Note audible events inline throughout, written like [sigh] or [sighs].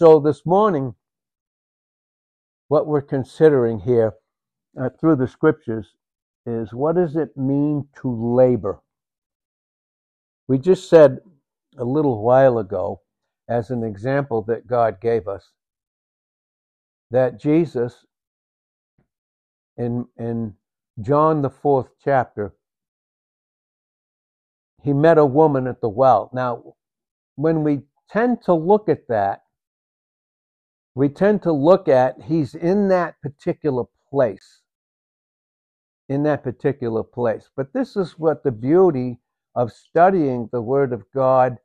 So this morning, what we're considering here uh, through the scriptures is what does it mean to labor? We just said a little while ago, as an example that God gave us, that Jesus in, in John, the fourth chapter, he met a woman at the well. Now, when we tend to look at that, we tend to look at he's in that particular place. In that particular place. But this is what the beauty of studying the Word of God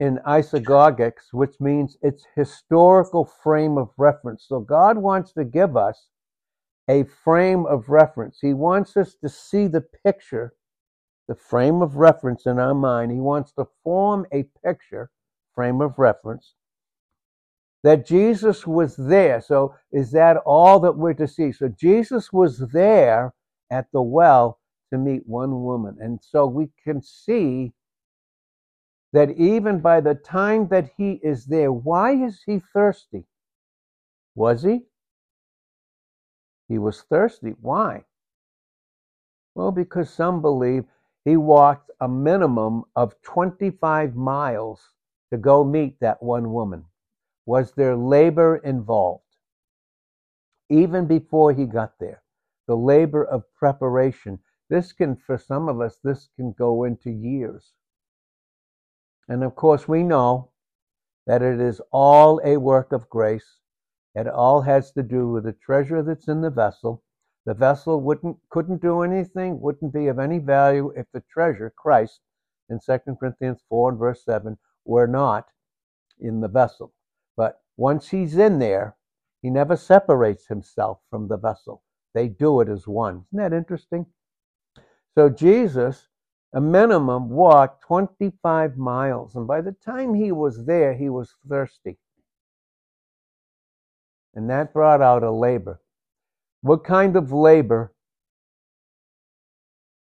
in isagogics, which means it's historical frame of reference. So God wants to give us a frame of reference. He wants us to see the picture, the frame of reference in our mind. He wants to form a picture, frame of reference, that Jesus was there. So is that all that we're to see? So Jesus was there at the well to meet one woman. And so we can see that even by the time that he is there, why is he thirsty? Was he? He was thirsty. Why? Well, because some believe he walked a minimum of 25 miles to go meet that one woman. Was there labor involved? Even before he got there, the labor of preparation. This can, for some of us, this can go into years. And of course, we know that it is all a work of grace it all has to do with the treasure that's in the vessel. The vessel wouldn't couldn't do anything, wouldn't be of any value if the treasure, Christ, in 2 Corinthians 4 and verse 7, were not in the vessel. Once he's in there, he never separates himself from the vessel. They do it as one. Isn't that interesting? So Jesus, a minimum, walked 25 miles. And by the time he was there, he was thirsty. And that brought out a labor. What kind of labor?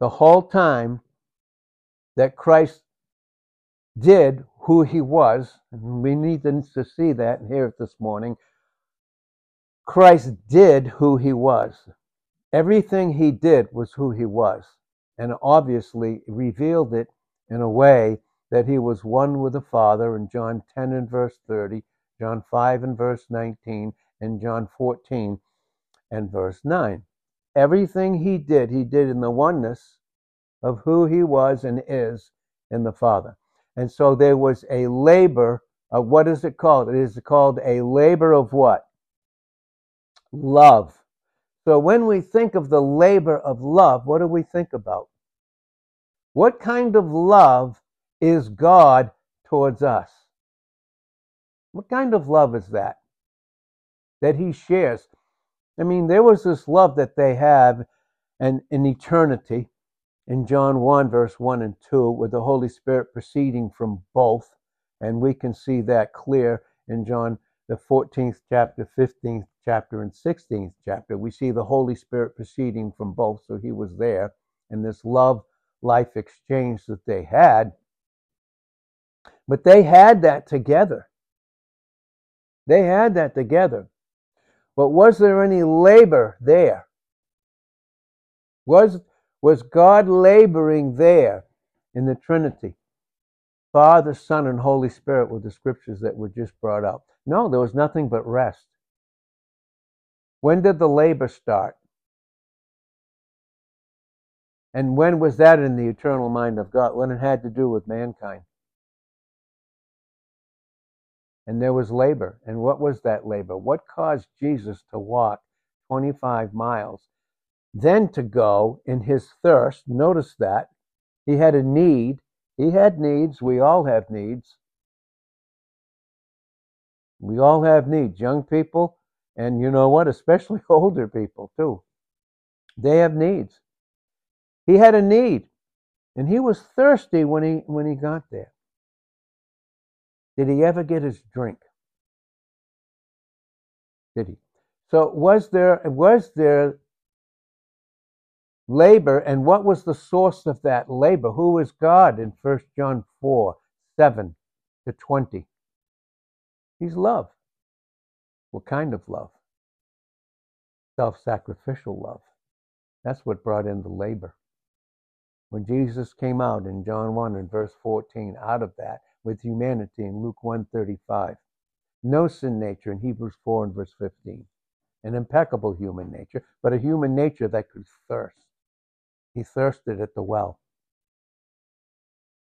The whole time that Christ did who he was, and we need to see that and hear it this morning. Christ did who he was. Everything he did was who he was, and obviously revealed it in a way that he was one with the Father in John 10 and verse 30, John 5 and verse 19, and John 14 and verse 9. Everything he did, he did in the oneness of who he was and is in the Father. And so there was a labor of what is it called? It is called a labor of what? Love. So when we think of the labor of love, what do we think about? What kind of love is God towards us? What kind of love is that? that he shares. I mean, there was this love that they have and in eternity in John 1, verse 1 and 2, with the Holy Spirit proceeding from both. And we can see that clear in John, the 14th chapter, 15th chapter, and 16th chapter. We see the Holy Spirit proceeding from both, so he was there. And this love life exchange that they had. But they had that together. They had that together. But was there any labor there? Was, was God laboring there in the Trinity? Father, Son, and Holy Spirit were the scriptures that were just brought up. No, there was nothing but rest. When did the labor start? And when was that in the eternal mind of God? When it had to do with mankind and there was labor. And what was that labor? What caused Jesus to walk 25 miles? Then to go in his thirst, notice that he had a need. He had needs. We all have needs. We all have needs, young people, and you know what? Especially [laughs] older people, too. They have needs. He had a need, and he was thirsty when he, when he got there. Did he ever get his drink? Did he? So was there was there labor and what was the source of that labor? Who is God in 1 John 4, 7 to 20? He's love. What kind of love? Self sacrificial love. That's what brought in the labor. When Jesus came out in John 1 and verse 14, out of that with humanity in Luke 135, no sin nature in Hebrews 4 and verse 15, an impeccable human nature, but a human nature that could thirst. He thirsted at the well.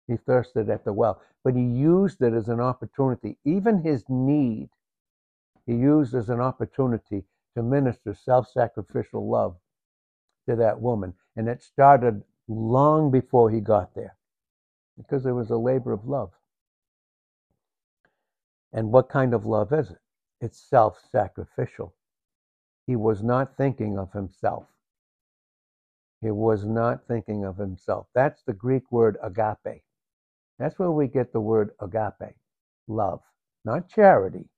He thirsted at the well, but he used it as an opportunity. Even his need, he used as an opportunity to minister self sacrificial love to that woman. And it started long before he got there because it was a labor of love. And what kind of love is it? It's self sacrificial. He was not thinking of himself. He was not thinking of himself. That's the Greek word agape. That's where we get the word agape, love, not charity.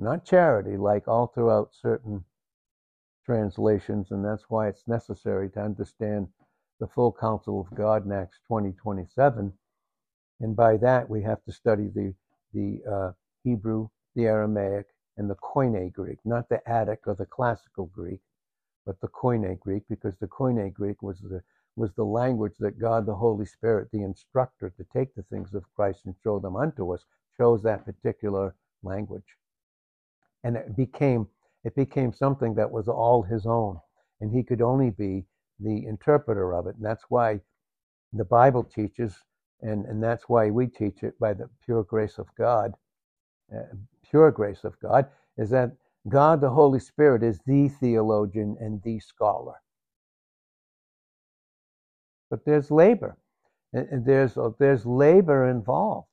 Not charity, like all throughout certain translations, and that's why it's necessary to understand the full counsel of God in Acts 20 27. And by that, we have to study the, the uh, Hebrew, the Aramaic, and the Koine Greek, not the Attic or the classical Greek, but the Koine Greek, because the Koine Greek was the was the language that God the Holy Spirit, the instructor to take the things of Christ and show them unto us, chose that particular language. And it became it became something that was all his own. And he could only be the interpreter of it. And that's why the Bible teaches, and, and that's why we teach it by the pure grace of God, uh, pure grace of God, is that God the Holy Spirit is the theologian and the scholar. But there's labor. And there's, uh, there's labor involved.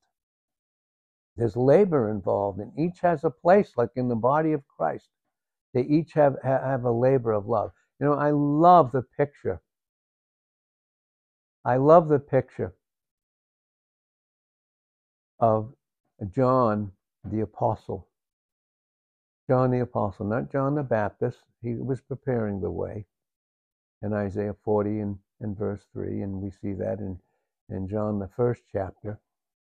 There's labor involved, and each has a place, like in the body of Christ. They each have, have a labor of love. You know, I love the picture. I love the picture of John the Apostle. John the Apostle, not John the Baptist. He was preparing the way in Isaiah 40 and, and verse 3, and we see that in, in John, the first chapter.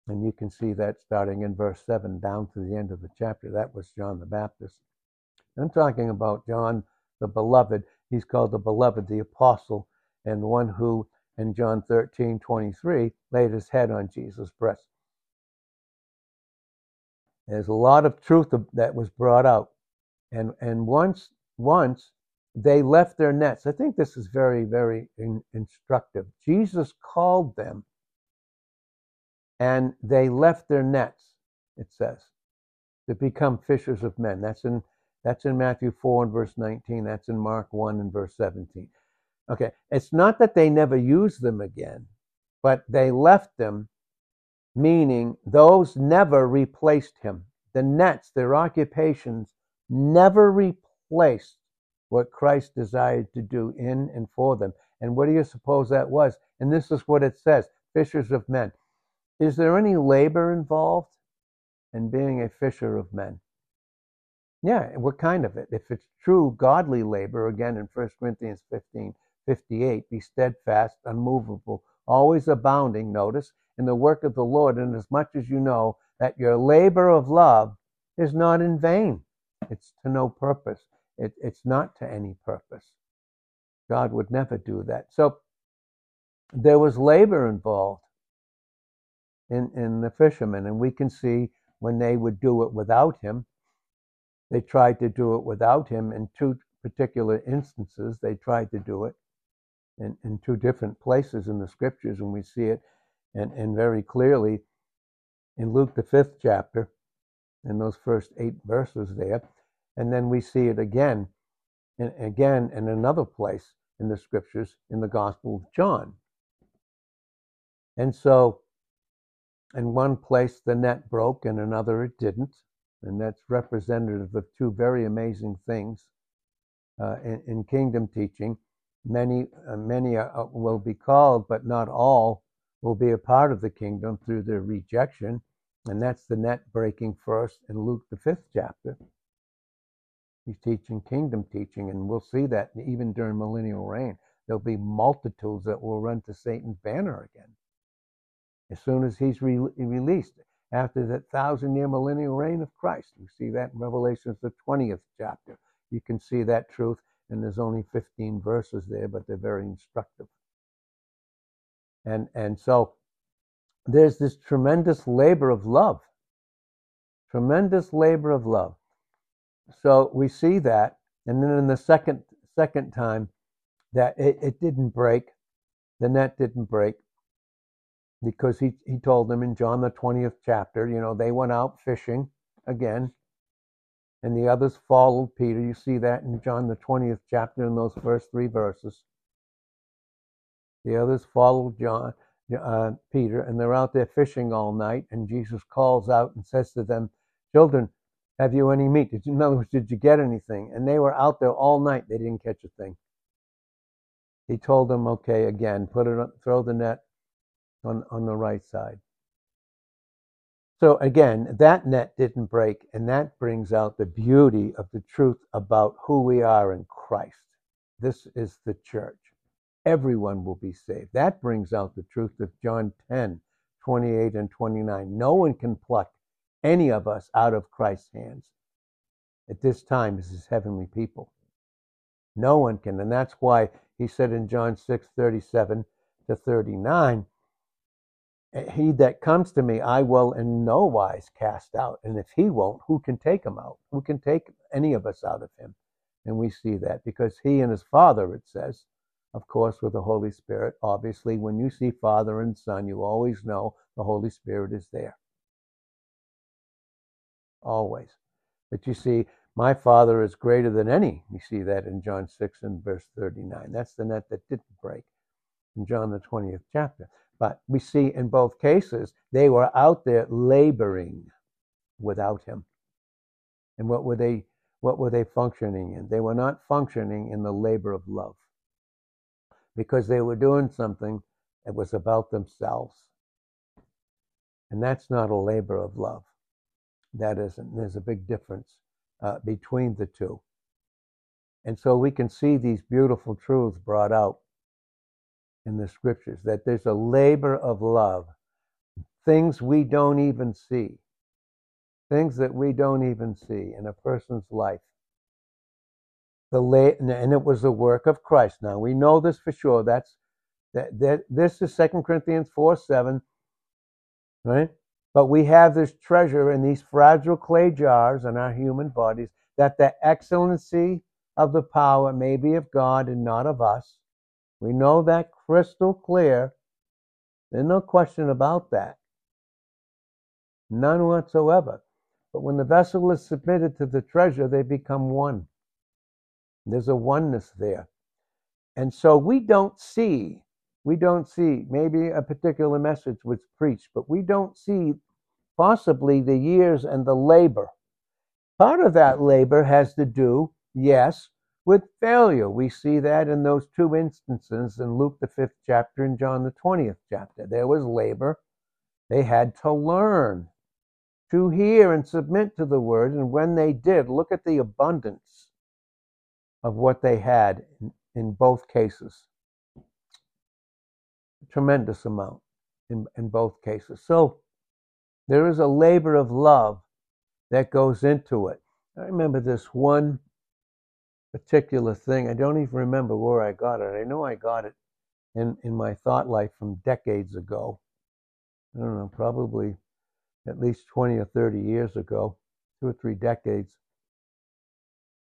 And you can see that starting in verse 7 down to the end of the chapter. That was John the Baptist. I'm talking about John the Beloved. He's called the Beloved, the Apostle, and the one who, in John 13 23, laid his head on Jesus' breast. There's a lot of truth that was brought out. And, and once, once they left their nets, I think this is very, very in, instructive. Jesus called them and they left their nets, it says, to become fishers of men. That's in that's in Matthew 4 and verse 19. That's in Mark 1 and verse 17. Okay, it's not that they never used them again, but they left them, meaning those never replaced him. The nets, their occupations, never replaced what Christ desired to do in and for them. And what do you suppose that was? And this is what it says fishers of men. Is there any labor involved in being a fisher of men? Yeah, what kind of it? If it's true godly labor, again in 1 Corinthians 15, 58, be steadfast, unmovable, always abounding, notice, in the work of the Lord, and as much as you know that your labor of love is not in vain. It's to no purpose. It, it's not to any purpose. God would never do that. So there was labor involved in, in the fishermen, and we can see when they would do it without him, they tried to do it without him in two particular instances. They tried to do it in, in two different places in the scriptures, and we see it and, and very clearly in Luke, the fifth chapter, in those first eight verses there. And then we see it again and again in another place in the scriptures in the Gospel of John. And so, in one place the net broke, and another it didn't and that's representative of two very amazing things uh, in, in, kingdom teaching. Many, uh, many are, uh, will be called, but not all will be a part of the kingdom through their rejection, and that's the net breaking first in Luke the fifth chapter. He's teaching kingdom teaching, and we'll see that even during millennial reign. There'll be multitudes that will run to Satan's banner again as soon as he's re- released after that thousand year millennial reign of Christ. We see that in Revelations, the 20th chapter. You can see that truth, and there's only 15 verses there, but they're very instructive. And, and so there's this tremendous labor of love. Tremendous labor of love. So we see that. And then in the second second time that it, it didn't break, the net didn't break because he, he told them in John the 20th chapter, you know, they went out fishing again and the others followed Peter. You see that in John the 20th chapter in those first three verses. The others followed John, uh, Peter, and they're out there fishing all night. And Jesus calls out and says to them, "Children, have you any meat? You, in other words, did you get anything?" And they were out there all night. They didn't catch a thing. He told them, "Okay, again, put it, throw the net on on the right side." So again, that net didn't break, and that brings out the beauty of the truth about who we are in Christ. This is the church everyone will be saved. That brings out the truth of John 10, 28 and 29. No one can pluck any of us out of Christ's hands at this time as his heavenly people. No one can. And that's why he said in John 6, 37 to 39, eh, he that comes to me, I will in no wise cast out. And if he won't, who can take him out? Who can take any of us out of him? And we see that because he and his Father, it says, of course, with the Holy Spirit. Obviously, when you see Father and Son, you always know the Holy Spirit is there. Always. But you see, my Father is greater than any. You see that in John 6 and verse 39. That's the net that didn't break in John the 20th chapter. But we see in both cases, they were out there laboring without him. And what were they what were they functioning in? They were not functioning in the labor of love because they were doing something that was about themselves. And that's not a labor of love. That isn't. There's a big difference uh, between the two. And so we can see these beautiful truths brought out in the scriptures that there's a labor of love, things we don't even see, things that we don't even see in a person's life the late, and it was the work of Christ. Now we know this for sure. That's that, that this is Second Corinthians 4 7. Right? But we have this treasure in these fragile clay jars in our human bodies, that the excellency of the power may be of God and not of us. We know that crystal clear. There's no question about that. None whatsoever. But when the vessel is submitted to the treasure, they become one. There's a oneness there. And so we don't see, we don't see, maybe a particular message was preached, but we don't see possibly the years and the labor. Part of that labor has to do, yes, with failure. We see that in those two instances in Luke, the fifth chapter, and John, the 20th chapter. There was labor. They had to learn to hear and submit to the word. And when they did, look at the abundance of what they had in, in both cases. Tremendous amount in, in both cases. So there is a labor of love that goes into it. I remember this one particular thing. I don't even remember where I got it. I know I got it in, in my thought life from decades ago. I don't know, probably at least 20 or 30 years ago, two or three decades.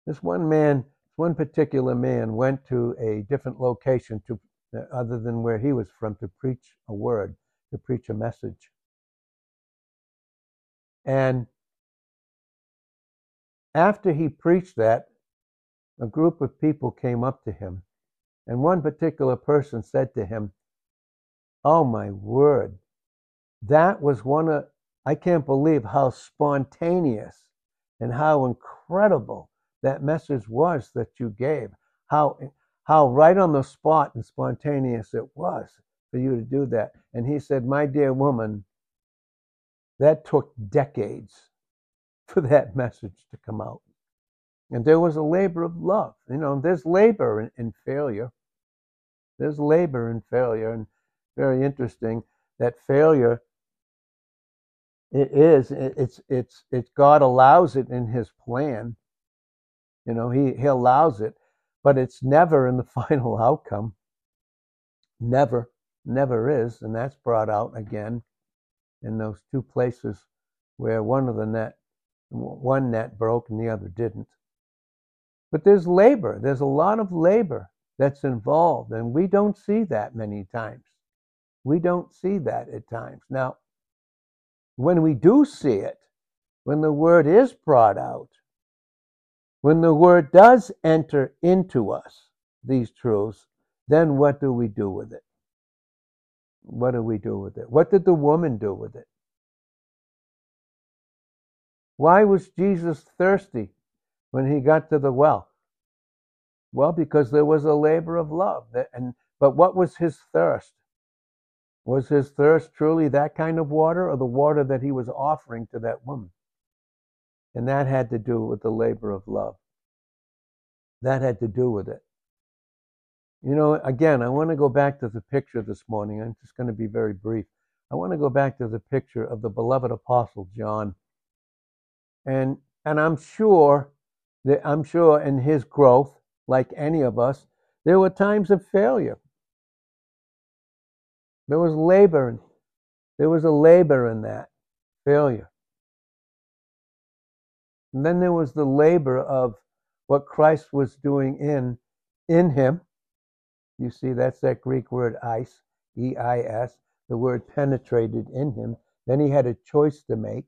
This one man this one particular man went to a different location to other than where he was from to preach a word, to preach a message. And after he preached that, a group of people came up to him, and one particular person said to him, Oh my word, that was one of, I can't believe how spontaneous and how incredible that message was that you gave. How how right on the spot and spontaneous it was for you to do that. And he said, My dear woman, that took decades [laughs] for that message to come out. And there was a labor of love. You know, there's labor in, in failure. There's labor in failure. And very interesting that failure It is. It's it's it's God allows it in His plan. You know, He He allows it, but it's never in the [laughs] final outcome. Never, never is, and that's brought out again in those two places where one of the net, one net broke and the other didn't. But there's labor. There's a lot of labor that's involved, and we don't see that many times. We don't see that at times. Now, when we do see it, when the word is brought out, when the word does enter into us, these truths, then what do we do with it? What do we do with it? What did the woman do with it? Why was Jesus thirsty when he got to the well? Well, because there was a labor of love. And but what was his thirst? Was his thirst truly that kind of water or the water that he was offering to that woman? And that had to do with the labor of love. That had to do with it. You know, again, I want to go back to the picture this morning. I'm just going to be very brief. I want to go back to the picture of the beloved apostle John. And and I'm sure that I'm sure in his growth, like any of us, there were times of failure. There was labor. There was a labor in that failure. And then there was the labor of what Christ was doing in in him you see, that's that Greek word eis, E I S. The word penetrated in him. Then he had a choice to make.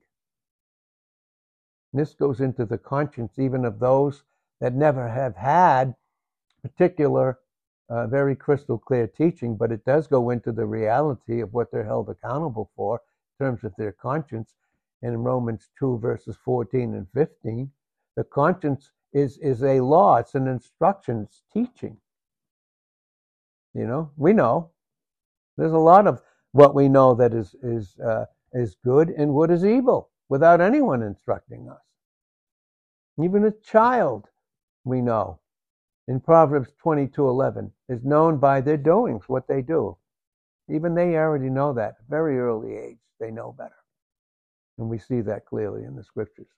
And this goes into the conscience even of those that never have had particular, uh, very crystal clear teaching, but it does go into the reality of what they're held accountable for in terms of their conscience. In Romans 2, verses 14 and 15, the conscience is, is a law, it's an instruction, it's teaching. You know, we know there's a lot of what we know that is is uh, is good and what is evil without anyone instructing us. Even a child, we know, in Proverbs 22:11, is known by their doings, what they do. Even they already know that. Very early age, they know better, and we see that clearly in the scriptures.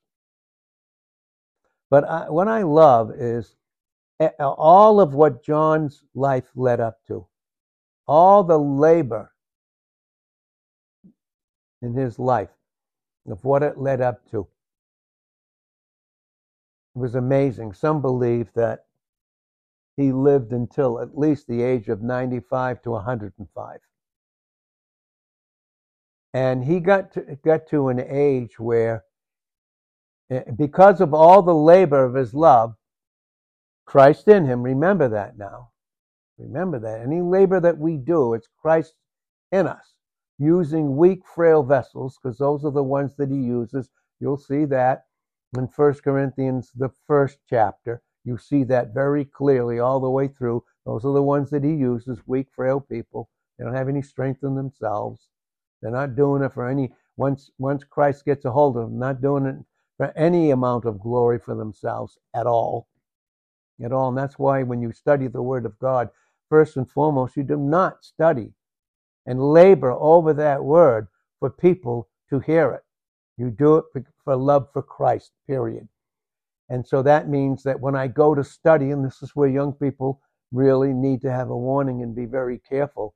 But I, what I love is all of what John's life led up to, all the labor in his life of what it led up to. It was amazing. Some believe that he lived until at least the age of 95 to 105. And he got to, got to an age where, eh, because of all the labor of his love, Christ in him. Remember that now. Remember that. Any labor that we do, it's Christ in us, using weak, frail vessels, because those are the ones that he uses. You'll see that in first Corinthians, the first chapter. You see that very clearly all the way through. Those are the ones that he uses, weak, frail people. They don't have any strength in themselves. They're not doing it for any, once, once Christ gets a hold of them, not doing it for any amount of glory for themselves at all at all. And that's why when you study the Word of God, first and foremost, you do not study and labor over that Word for people to hear it. You do it for love for Christ, period. And so that means that when I go to study, and this is where young people really need to have a warning and be very careful,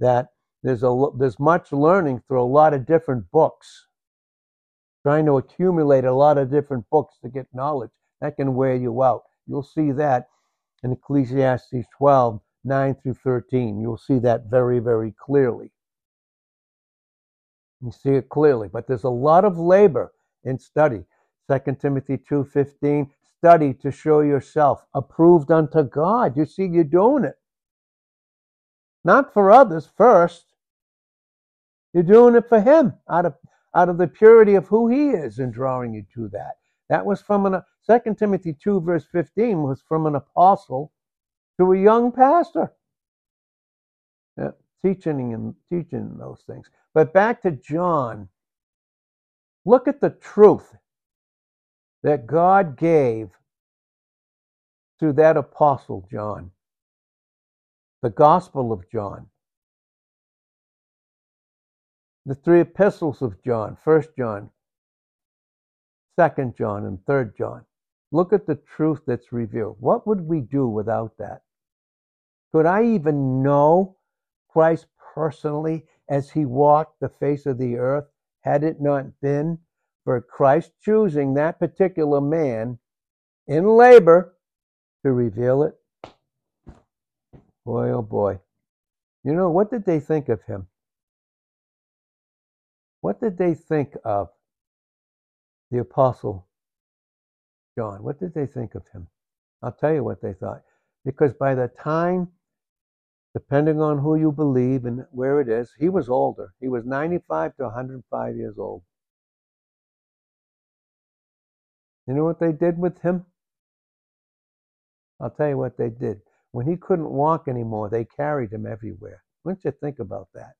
that there's a there's much learning through a lot of different books. Trying to accumulate a lot of different books to get knowledge that can wear you out. You'll see that in Ecclesiastes 12, 9 through 13. You'll see that very, very clearly. You see it clearly. But there's a lot of labor in study. 2 Timothy 2:15, study to show yourself approved unto God. You see, you're doing it. Not for others first. You're doing it for him out of out of the purity of who he is and drawing you to that. That was from an Second Timothy 2 verse 15 was from an apostle to a young pastor. Yeah, teaching and teaching those things. But back to John. Look at the truth that God gave to that apostle John. The Gospel of John. The three epistles of John, First John, Second John, and Third John. Look at the truth that's revealed. What would we do without that? Could I even know Christ personally as he walked the face of the earth had it not been for Christ choosing that particular man in labor to reveal it? Boy, oh boy. You know, what did they think of him? What did they think of the Apostle John? What did they think of him? I'll tell you what they thought. Because by the time, depending on who you believe and where it is, he was older. He was 95 to 105 years old. You know what they did with him? I'll tell you what they did. When he couldn't walk anymore, they carried him everywhere. Wouldn't you think about that?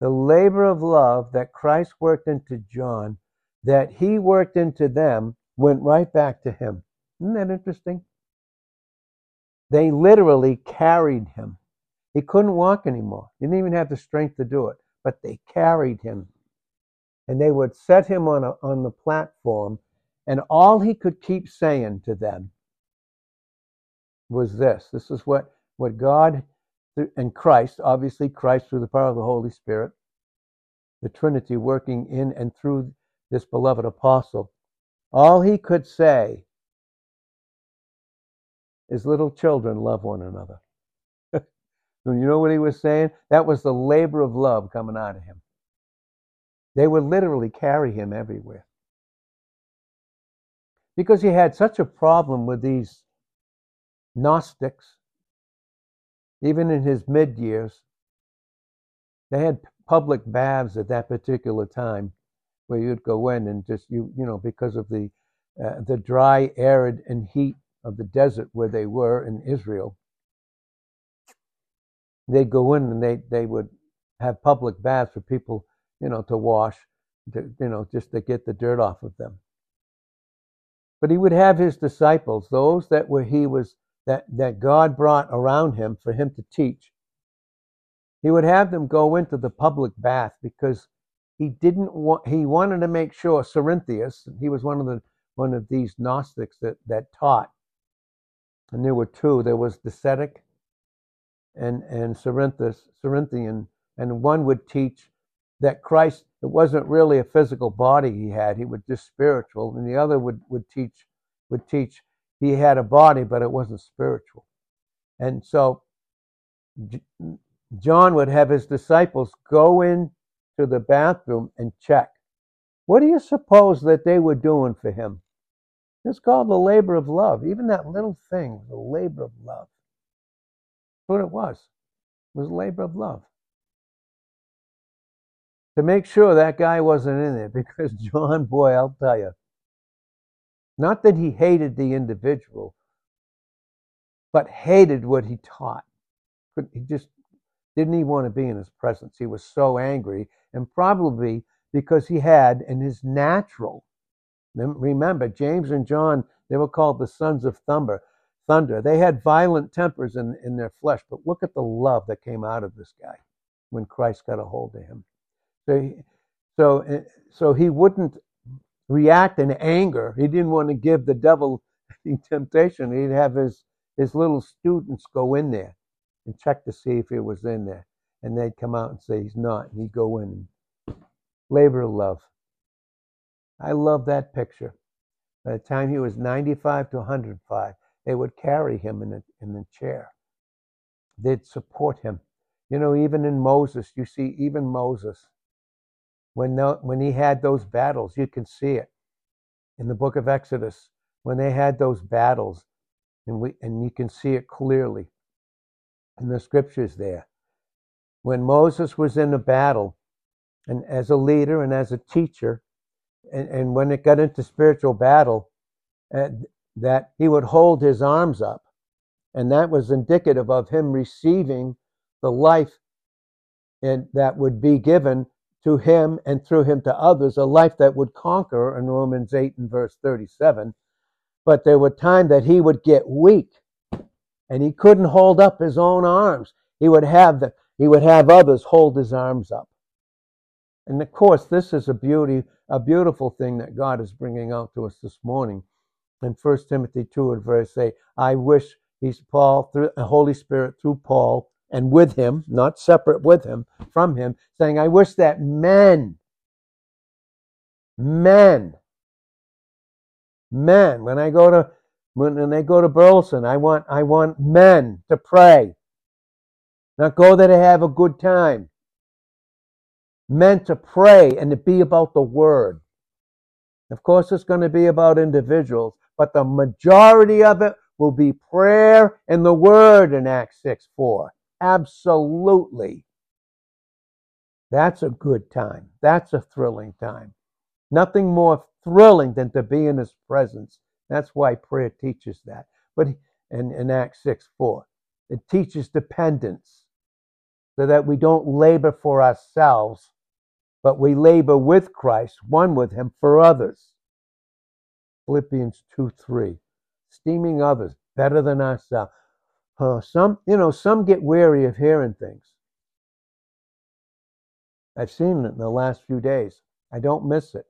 The labor of love that Christ worked into John, that he worked into them, went right back to him. Isn't that interesting? They literally carried him. He couldn't walk anymore. He didn't even have the strength to do it, but they carried him. And they would set him on, a, on the platform, and all he could keep saying to them was this. This is what, what God and Christ, obviously Christ through the power of the Holy Spirit, the Trinity working in and through this beloved apostle. All he could say is, Little children, love one another. and [laughs] you know what he was saying? That was the labor of love coming out of him. They would literally carry him everywhere. Because he had such a problem with these Gnostics, even in his mid years, they had public baths at that particular time where you'd go in and just you you know because of the uh, the dry arid and heat of the desert where they were in Israel they'd go in and they they would have public baths for people you know to wash to, you know just to get the dirt off of them. But he would have his disciples those that were he was that, that God brought around him for him to teach, he would have them go into the public bath because he didn't want he wanted to make sure Cerinthus, he was one of the one of these Gnostics that, that taught. And there were two. There was the Docetic and, and Cerinthus, Cerinthian, and one would teach that Christ, it wasn't really a physical body he had, he was just spiritual, and the other would, would teach would teach he had a body, but it wasn't spiritual. And so John would have his disciples go in to the bathroom and check. What do you suppose that they were doing for him? It's called the labor of love. Even that little thing, the labor of love. That's what it was. It was labor of love. To make sure that guy wasn't in there, [laughs] because John, boy, I'll tell you, not that he hated the individual, but hated what he taught. But He just didn't even want to be in his presence. He was so angry, and probably because he had in his natural. Remember, James and John, they were called the sons of thunder. Thunder. They had violent tempers in, in their flesh, but look at the love that came out of this guy when Christ got a hold of him. So, he, so, eh, so he wouldn't react in anger. He didn't want to give the devil [laughs] any temptation. He'd have his, his little students go in there and check to see if he was in there. And they'd come out and say he's not. And he'd go in and labor of love. I love that picture. By the time he was 95 to 105, they would carry him in the, in the chair. They'd support him. You know, even in Moses, you see, even Moses, when, the, when he had those battles. You can see it in the book of Exodus when they had those battles, and, we, and you can see it clearly in the scriptures there. When Moses was in a battle, and as a leader and as a teacher, and, and when it got into spiritual battle, uh, that he would hold his arms up. And that was indicative of him receiving the life and that would be given to him and through him to others, a life that would conquer in Romans 8 and verse 37. But there were times that he would get weak and he couldn't hold up his own arms. He would have the, he would have others hold his arms up. And of course, this is a beauty, a beautiful thing that God is bringing out to us this morning. In 1 Timothy 2 and verse 8, I wish he's Paul through the Holy Spirit through Paul and with him, not separate with him, from him, saying, I wish that men, men, men, when I go to when they go to Burleson, I want I want men to pray. Not go there to have a good time. Men to pray and to be about the word. Of course, it's going to be about individuals, but the majority of it will be prayer and the word in Acts 6 4. Absolutely. That's a good time. That's a thrilling time. Nothing more thrilling than to be in his presence. That's why prayer teaches that. But in, in Acts 6 4, it teaches dependence so that we don't labor for ourselves, but we labor with Christ, one with him for others. Philippians 2 3. Esteeming others better than ourselves. Uh, some, you know, some get weary of hearing things. I've seen it in the last few days. I don't miss it.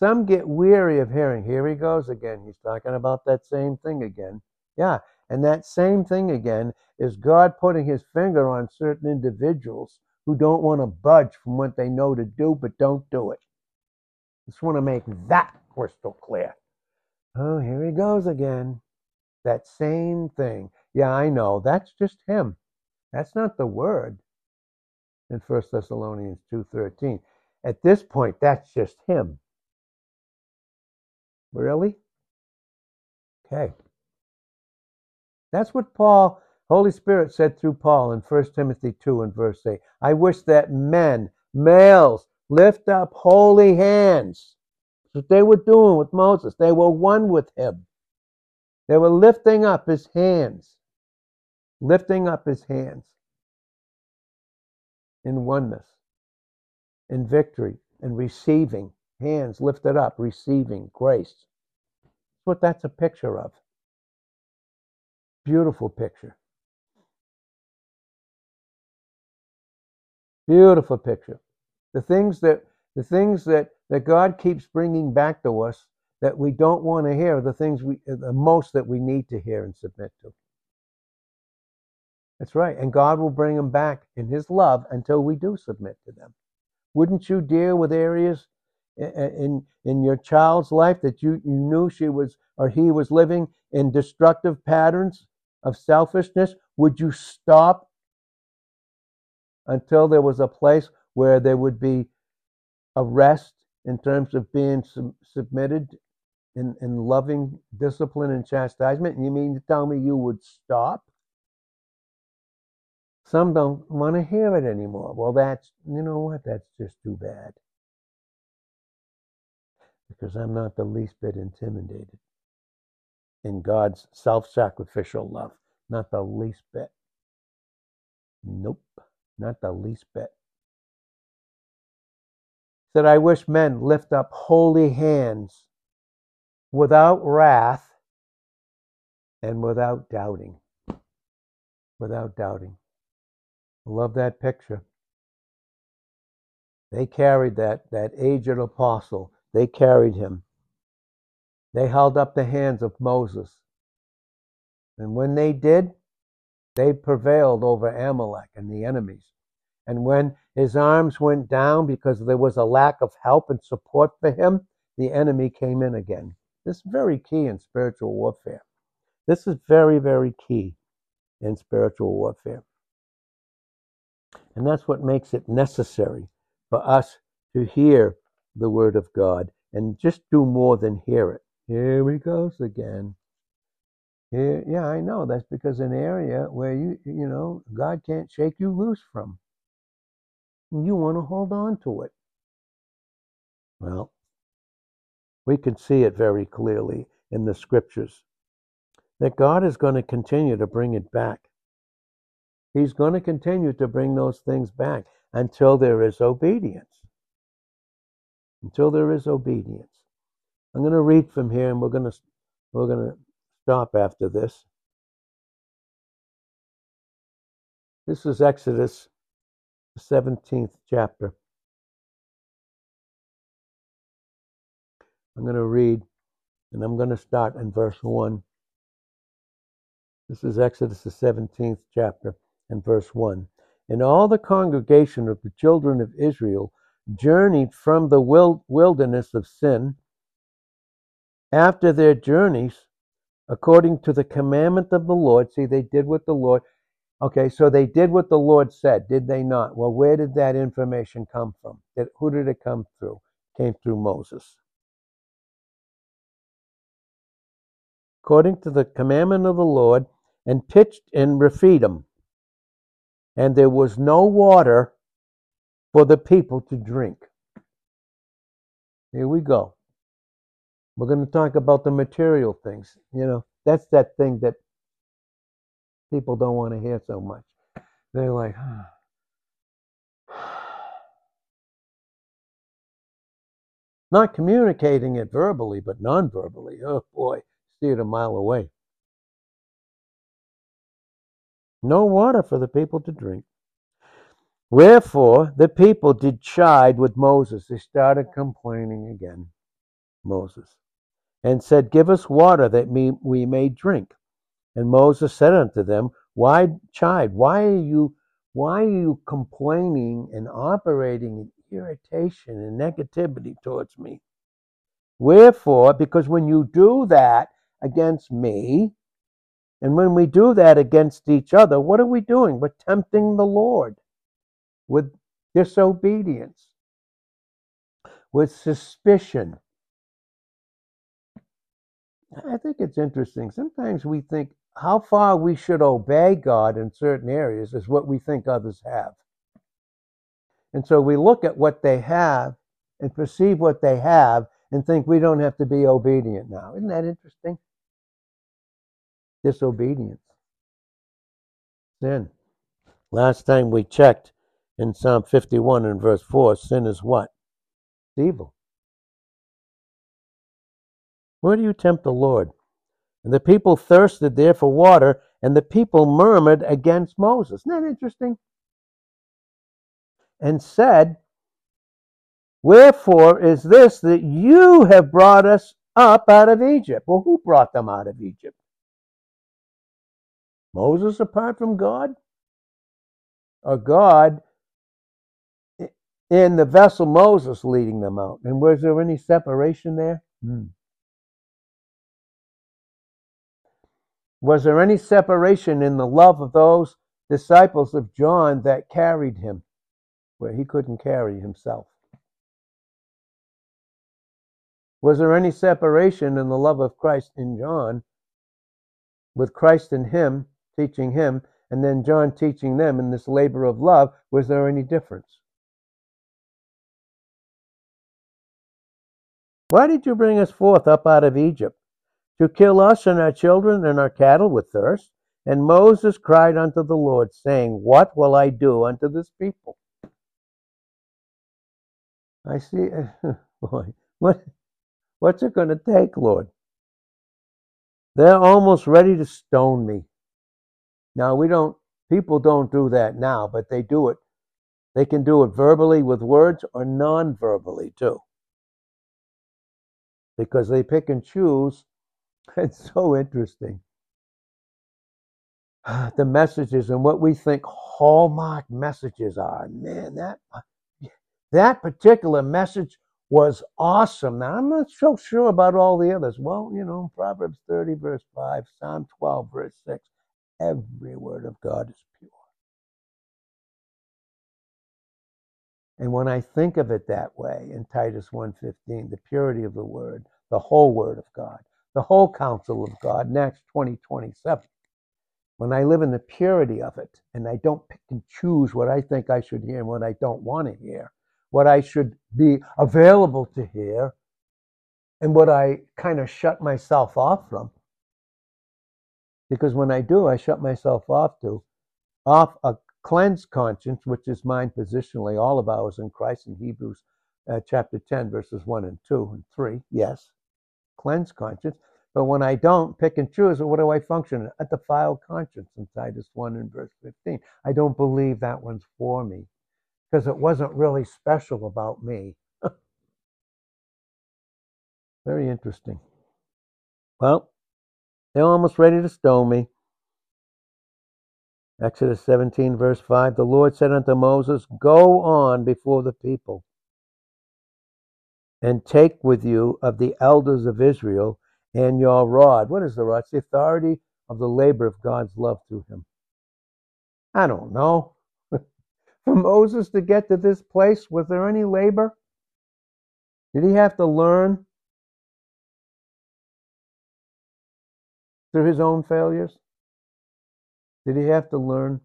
Some get weary of hearing. Here he goes again. He's talking about that same thing again. Yeah, and that same thing again is God putting his finger on certain individuals who don't want to budge from what they know to do but don't do it. Just want to make that crystal clear. Oh, here he goes again. That same thing. Yeah, I know. That's just him. That's not the word in 1 Thessalonians 2:13. At this point, that's just him. Really? Okay. That's what Paul, Holy Spirit said through Paul in 1 Timothy 2 and verse 8. I wish that men, males, lift up holy hands. That's what they were doing with Moses. They were one with him. They were lifting up his hands, lifting up his hands in oneness, in victory, in receiving, hands lifted up, receiving grace. That's what that's a picture of. Beautiful picture. Beautiful picture. The things that the things that that God keeps bringing back to us that we don't want to hear, the things we, uh, the most that we need to hear and submit to. That's right. And God will bring them back in His love until we do submit to them. Wouldn't you deal with areas in, in your child's life that you, you knew she was or he was living in destructive patterns of selfishness? Would you stop until there was a place where there would be a rest in terms of being sub- submitted in, in loving discipline and chastisement? And you mean to tell me you would stop? Some don't want to hear it anymore. Well, that's, you know what? That's just too bad. Because I'm not the least bit intimidated in God's self sacrificial love. Not the least bit. Nope, not the least bit. Said, I wish men lift up holy hands without wrath and without doubting. Without doubting. I love that picture. They carried that, that aged apostle, they carried him. They held up the hands of Moses. And when they did, they prevailed over Amalek and the enemies. And when his arms went down because there was a lack of help and support for him, the enemy came in again. This is very key in spiritual warfare. This is very, very key in spiritual warfare. And that's what makes it necessary for us to hear the Word of God and just do more than hear it. Here he goes again. Here, yeah, I know. That's because an area where you, you know, God can't shake you loose from. You want to hold on to it. Well, we can see it very clearly in the scriptures that God is going to continue to bring it back. He's going to continue to bring those things back until there is obedience. Until there is obedience. I'm going to read from here and we're going to we're going to stop after this. This is Exodus, the 17th chapter. I'm going to read, and I'm going to start in verse 1. This is Exodus, the 17th chapter, and verse 1. And all the congregation of the children of Israel journeyed from the wilderness of sin after their journeys according to the commandment of the Lord. See, they did what the Lord Okay, so they did what the Lord said, did they not? Well, where did that information come from? Did, who did it come through? It came through Moses. According to the commandment of the Lord, and pitched in Rephidim. And there was no water for the people to drink. Here we go. We're going to talk about the material things. You know, that's that thing that people don't want to hear so much. They're like, [sighs] not communicating it verbally, but non verbally. Oh boy, see it a mile away. No water for the people to drink. Wherefore the people did chide with Moses. They started complaining again, Moses, and said, Give us water that we may drink. And Moses said unto them, Why chide? Why are you why are you complaining and operating in irritation and negativity towards me? Wherefore, because when you do that against me, and when we do that against each other, what are we doing? We're tempting the Lord with disobedience, with suspicion. I think it's interesting. Sometimes we think, how far we should obey God in certain areas is what we think others have. And so we look at what they have and perceive what they have and think we don't have to be obedient now. Isn't that interesting? Disobedience. Sin. Last time we checked in Psalm 51 and verse 4, sin is what? It's evil. Where do you tempt the Lord? And the people thirsted there for water, and the people murmured against Moses. Isn't that interesting? And said, Wherefore is this that you have brought us up out of Egypt? Well, who brought them out of Egypt? Moses apart from God? Or God in the vessel Moses leading them out? And was there any separation there? Hmm. Was there any separation in the love of those disciples of John that carried him where he couldn't carry himself? Was there any separation in the love of Christ in John with Christ in him, teaching him, and then John teaching them in this labor of love? Was there any difference? Why did you bring us forth up out of Egypt? to kill us and our children and our cattle with thirst. And Moses cried unto the Lord, saying, What will I do unto this people? I see, [laughs] boy, what, what's it going to take, Lord? They're almost ready to stone me. Now, we don't, people don't do that now, but they do it. They can do it verbally with words or non verbally too. Because they pick and choose [laughs] It's so interesting. [sighs] The messages and what we think hallmark messages are. Man, that that particular message was awesome. Now I'm not so sure about all the others. Well, you know, Proverbs 30 verse 5, Psalm 12 verse 6. Every word of God is pure. And when I think of it that way in Titus 1:15, the purity of the word, the whole word of God, the whole counsel of God in Acts 20 27. When I live in the purity of it and I don't pick and choose what I think I should hear and what I don't want to hear, what I should be available to hear, and what I kind of shut myself off from. Because when I do, I shut myself off to off a cleansed conscience, which is mine positionally, all of ours in Christ in Hebrews uh, chapter 10, verses 1 and 2 and 3. Yes, cleansed conscience But when I don't pick and choose, what do I function? A defiled conscience in Titus 1 and verse 15. I don't believe that one's for me because it wasn't really special about me. [laughs] Very interesting. Well, they're almost ready to stone me. Exodus 17, verse 5 The Lord said unto Moses, Go on before the people, and take with you of the elders of Israel and your rod. What is the rod? It's the authority of the labor of God's love through him. I don't know. [laughs] For Moses to get to this place, was there any labor? Did he have to learn through his own failures? Did he have to learn?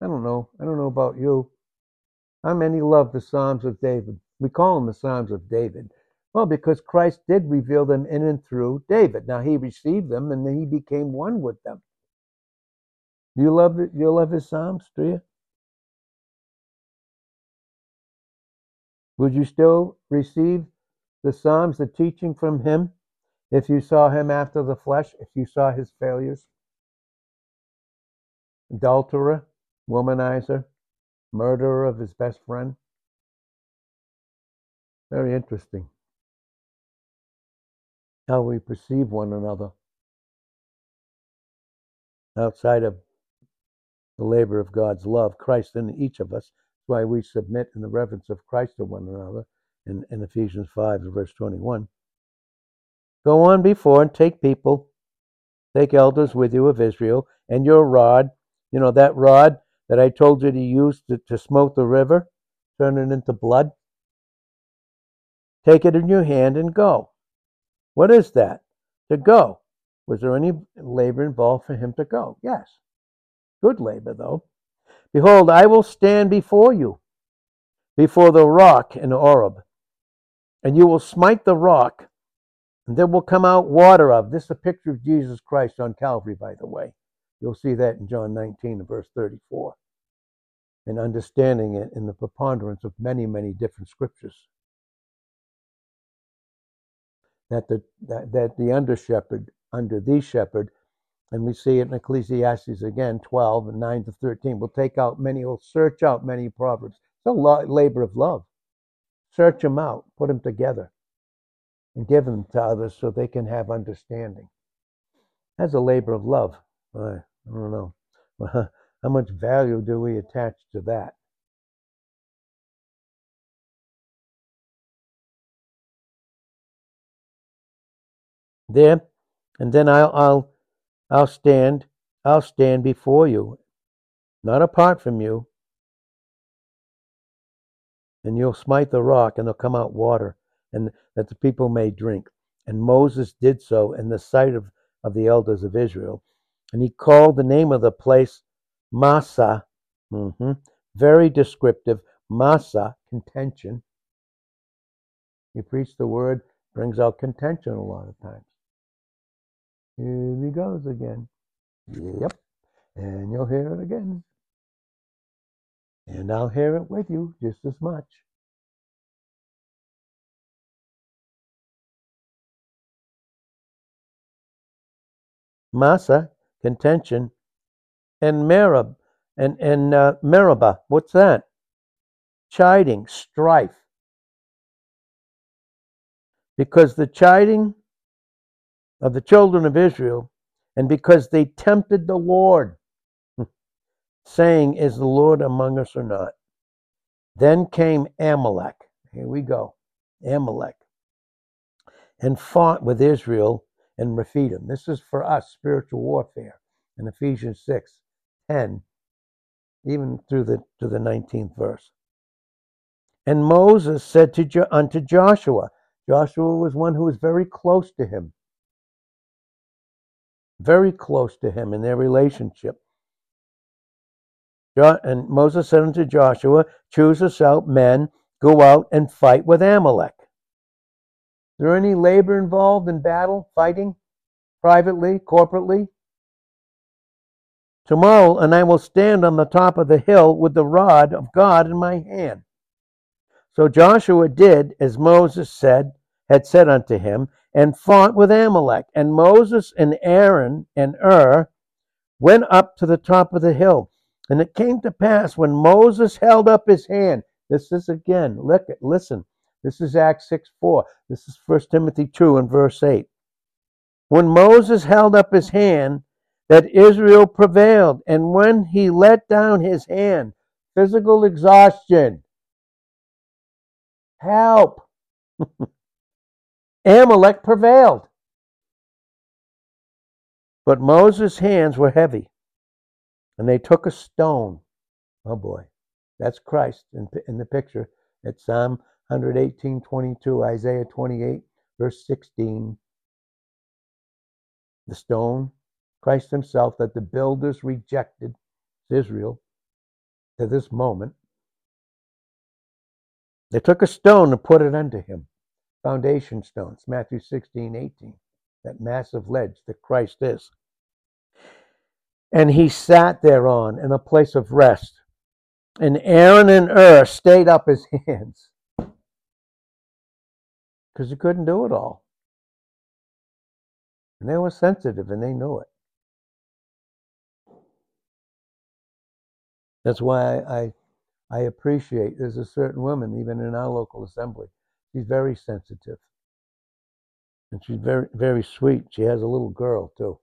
I don't know. I don't know about you. How many love the Psalms of David? We call them the Psalms of David. Well, because Christ did reveal them in and through David. Now he received them and then he became one with them. Do You love you love his Psalms, do you? Would you still receive the Psalms, the teaching from him, if you saw him after the flesh, if you saw his failures? adulterer, womanizer, murderer of his best friend. Very interesting how we perceive one another outside of the labor of God's love, Christ in each of us. That's why we submit in the reverence of Christ to one another in, in Ephesians 5 verse 21. Go on before and take people, take elders with you of Israel, and your rod you know, that rod that I told you to use to, to the river, turn it into blood? Take it in your hand and go. What is that? To go. Was there any labor involved for him to go? Yes. Good labor, though. Behold, I will stand before you, before the rock in Horeb, and you will smite the rock, and there will come out water of. This is a picture of Jesus Christ on Calvary, by the way. You'll see that in John 19 and verse 34. And understanding it in the preponderance of many, many different scriptures. That the, that, that the under shepherd, under the shepherd, and we see it in Ecclesiastes again, 12 and 9 to 13, will take out many, will search out many proverbs. It's a labor of love. Search them out, put them together, and give them to others so they can have understanding. That's a labor of love. I don't know. [laughs] How much value do we attach to that? There, and then I'll, I'll, I'll stand, I'll stand before you, not apart from you, and you'll smite the rock, and there'll come out water, and that the people may drink. And Moses did so in the sight of, of the elders of Israel and he called the name of the place Massah, Mm-hmm. Very descriptive. Massah, contention. He preached the word, brings out contention a lot of times. Here he goes again. Yep. And you'll hear it again. And I'll hear it with you just as much. Massah contention, and Merib and and uh, Meribah. What's that? Chiding, strife. Because the chiding of the children of Israel, and because they tempted the Lord, saying, "Is the Lord among us or not?" Then came Amalek. Here we go, Amalek, and fought with Israel and Rephidim. This is for us spiritual warfare in Ephesians 6 10, even through the to the 19th verse. And Moses said to jo- unto Joshua, Joshua was one who was very close to him, very close to him in their relationship. Jo- and Moses said unto Joshua, Choose us out men, go out and fight with Amalek. Is there any labor involved in battle, fighting, privately, corporately? Tomorrow, and I will stand on the top of the hill with the rod of God in my hand. So Joshua did as Moses said, had said unto him, and fought with Amalek. And Moses and Aaron and Hur went up to the top of the hill. And it came to pass when Moses held up his hand. This is again, look, listen. This is Acts 6 4. This is 1 Timothy 2 and verse 8. When Moses held up his hand, that Israel prevailed. And when he let down his hand, physical exhaustion, help, [laughs] Amalek prevailed. But Moses' hands were heavy, and they took a stone. Oh boy, that's Christ in, in the picture at Psalm 118, 22, Isaiah 28, verse 16. The stone, Christ Himself, that the builders rejected, Israel, to this moment. They took a stone and put it unto him. Foundation stones, Matthew 16, 18 that massive ledge that Christ is. And he sat thereon in a place of rest. And Aaron and Hur stayed up his [laughs] hands because he couldn't do it all. And they were sensitive and they knew it. That's why I, I appreciate there's a certain woman, even in our local assembly, she's very sensitive. And she's very, very sweet. She has a little girl, too.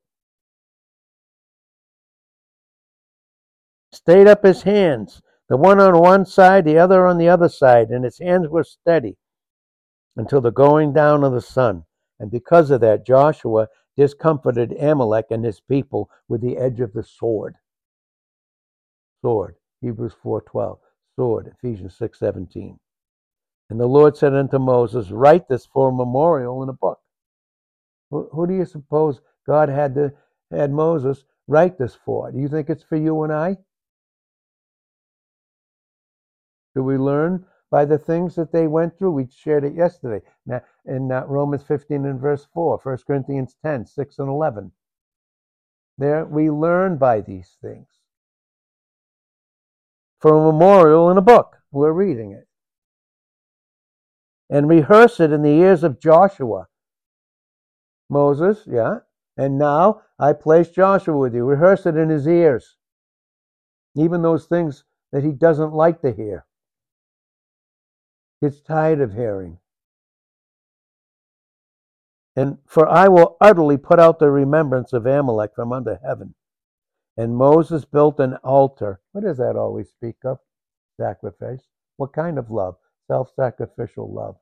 Stayed up his hands, the one on one side, the other on the other side, and his hands were steady until the going down of the sun. And because of that, Joshua discomfited Amalek and his people with the edge of the sword. Sword, Hebrews 4:12. Sword, Ephesians 6:17. And the Lord said unto Moses, Write this for a memorial in a book who do you suppose God had to had Moses write this for? Do you think it's for you and I? Do we learn by the things that they went through? We shared it yesterday in uh, Romans 15 and verse 4, 1 Corinthians 10, 6 and 11. There we learn by these things. For a memorial in a book, we're reading it. And rehearse it in the ears of Joshua Moses, yeah. And now I place Joshua with you. Rehearse it in his ears. Even those things that he doesn't like to hear. Gets tired of hearing. And for I will utterly put out the remembrance of Amalek from under heaven. And Moses built an altar. What does that always speak of? Sacrifice. What kind of love? Self sacrificial love.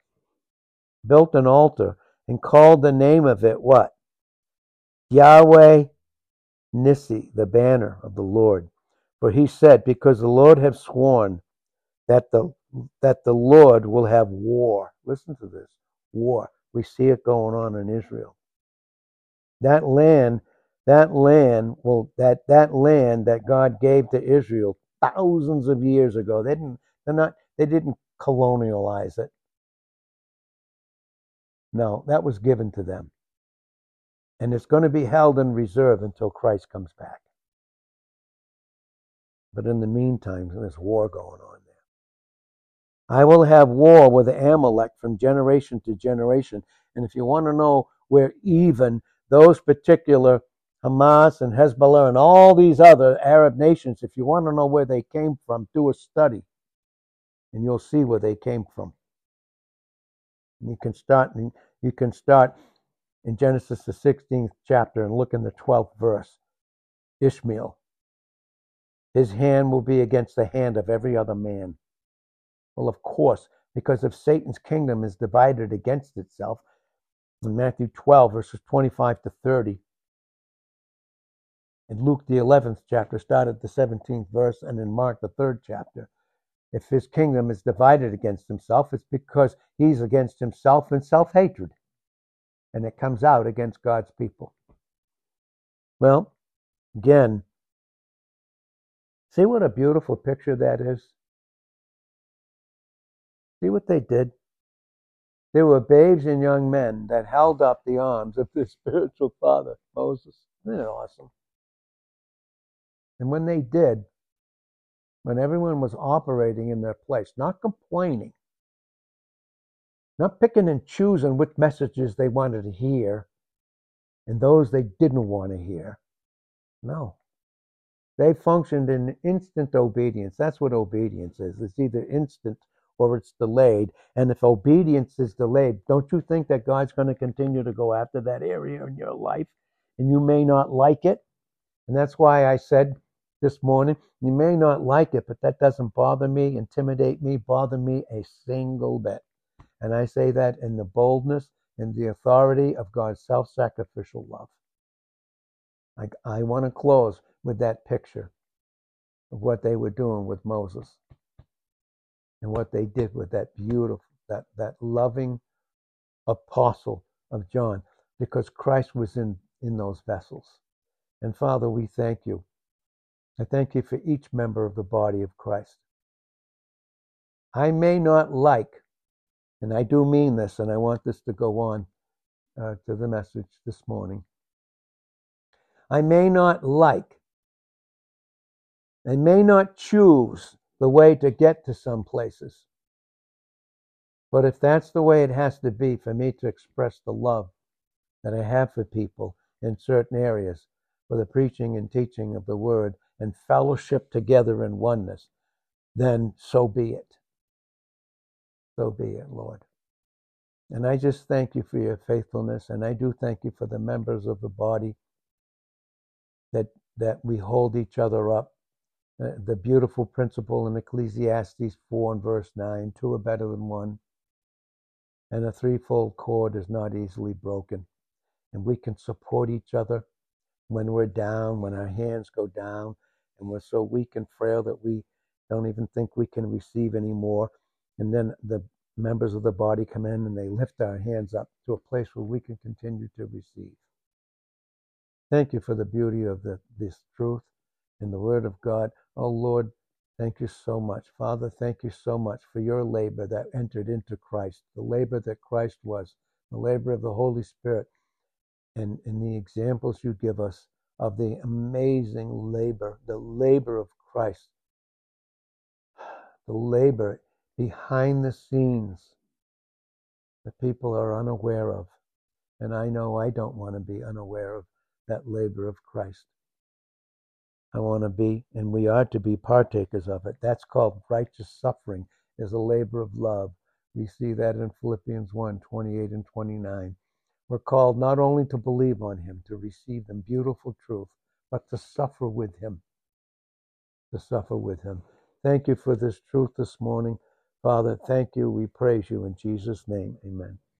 Built an altar and called the name of it what? Yahweh Nissi, the banner of the Lord. For he said, Because the Lord have sworn that the that the Lord will have war. Listen to this. War. We see it going on in Israel. That land, that land well, that that land that God gave to Israel thousands of years ago. They didn't they're not they didn't colonialize it. No, that was given to them. And it's going to be held in reserve until Christ comes back. But in the meantime, there's war going on. I will have war with Amalek from generation to generation. And if you want to know where even those particular Hamas and Hezbollah and all these other Arab nations, if you want to know where they came from, do a study and you'll see where they came from. You can start you can start in Genesis the 16th chapter and look in the 12th verse. Ishmael. His hand will be against the hand of every other man. Well, of course, because if Satan's kingdom is divided against itself, in Matthew 12, verses 25 to 30, in Luke the 11th chapter, started the 17th verse, and in Mark the 3rd chapter, if his kingdom is divided against himself, it's because he's against himself and self hatred. And it comes out against God's people. Well, again, see what a beautiful picture that is? See what they did? They were babes and young men that held up the arms of their [laughs] spiritual father, Moses. Isn't it awesome? And when they did, when everyone was operating in their place, not complaining, not picking and choosing which messages they wanted to hear and those they didn't want to hear. No. They functioned in instant obedience. That's what obedience is. It's either instant or it's delayed. And if obedience is delayed, don't you think that God's going to continue to go after that area in your life? And you may not like it. And that's why I said this morning, you may not like it, but that doesn't bother me, intimidate me, bother me a single bit. And I say that in the boldness and the authority of God's self sacrificial love. Like I want to close with that picture of what they were doing with Moses and what they did with that beautiful, that, that loving apostle of John, because Christ was in, in those vessels. And Father, we thank you. I thank you for each member of the body of Christ. I may not like, and I do mean this, and I want this to go on uh, to the message this morning. I may not like, I may not choose the way to get to some places. But if that's the way it has to be for me to express the love that I have for people in certain areas, for the preaching and teaching of the word and fellowship together in oneness, then so be it. So be it, Lord. And I just thank you for your faithfulness, and I do thank you for the members of the body that that we hold each other up uh, the beautiful principle in Ecclesiastes 4 and verse 9 two are better than one, and a threefold cord is not easily broken. And we can support each other when we're down, when our hands go down, and we're so weak and frail that we don't even think we can receive anymore. And then the members of the body come in and they lift our hands up to a place where we can continue to receive. Thank you for the beauty of the, this truth in the Word of God. Oh Lord, thank you so much. Father, thank you so much for your labor that entered into Christ, the labor that Christ was, the labor of the Holy Spirit, and, and the examples you give us of the amazing labor, the labor of Christ, the labor behind the scenes that people are unaware of. And I know I don't want to be unaware of that labor of Christ. I want to be, and we are to be partakers of it. That's called righteous suffering, is a labor of love. We see that in Philippians 1 28 and 29. We're called not only to believe on Him, to receive the beautiful truth, but to suffer with Him. To suffer with Him. Thank you for this truth this morning. Father, thank you. We praise you in Jesus' name. Amen.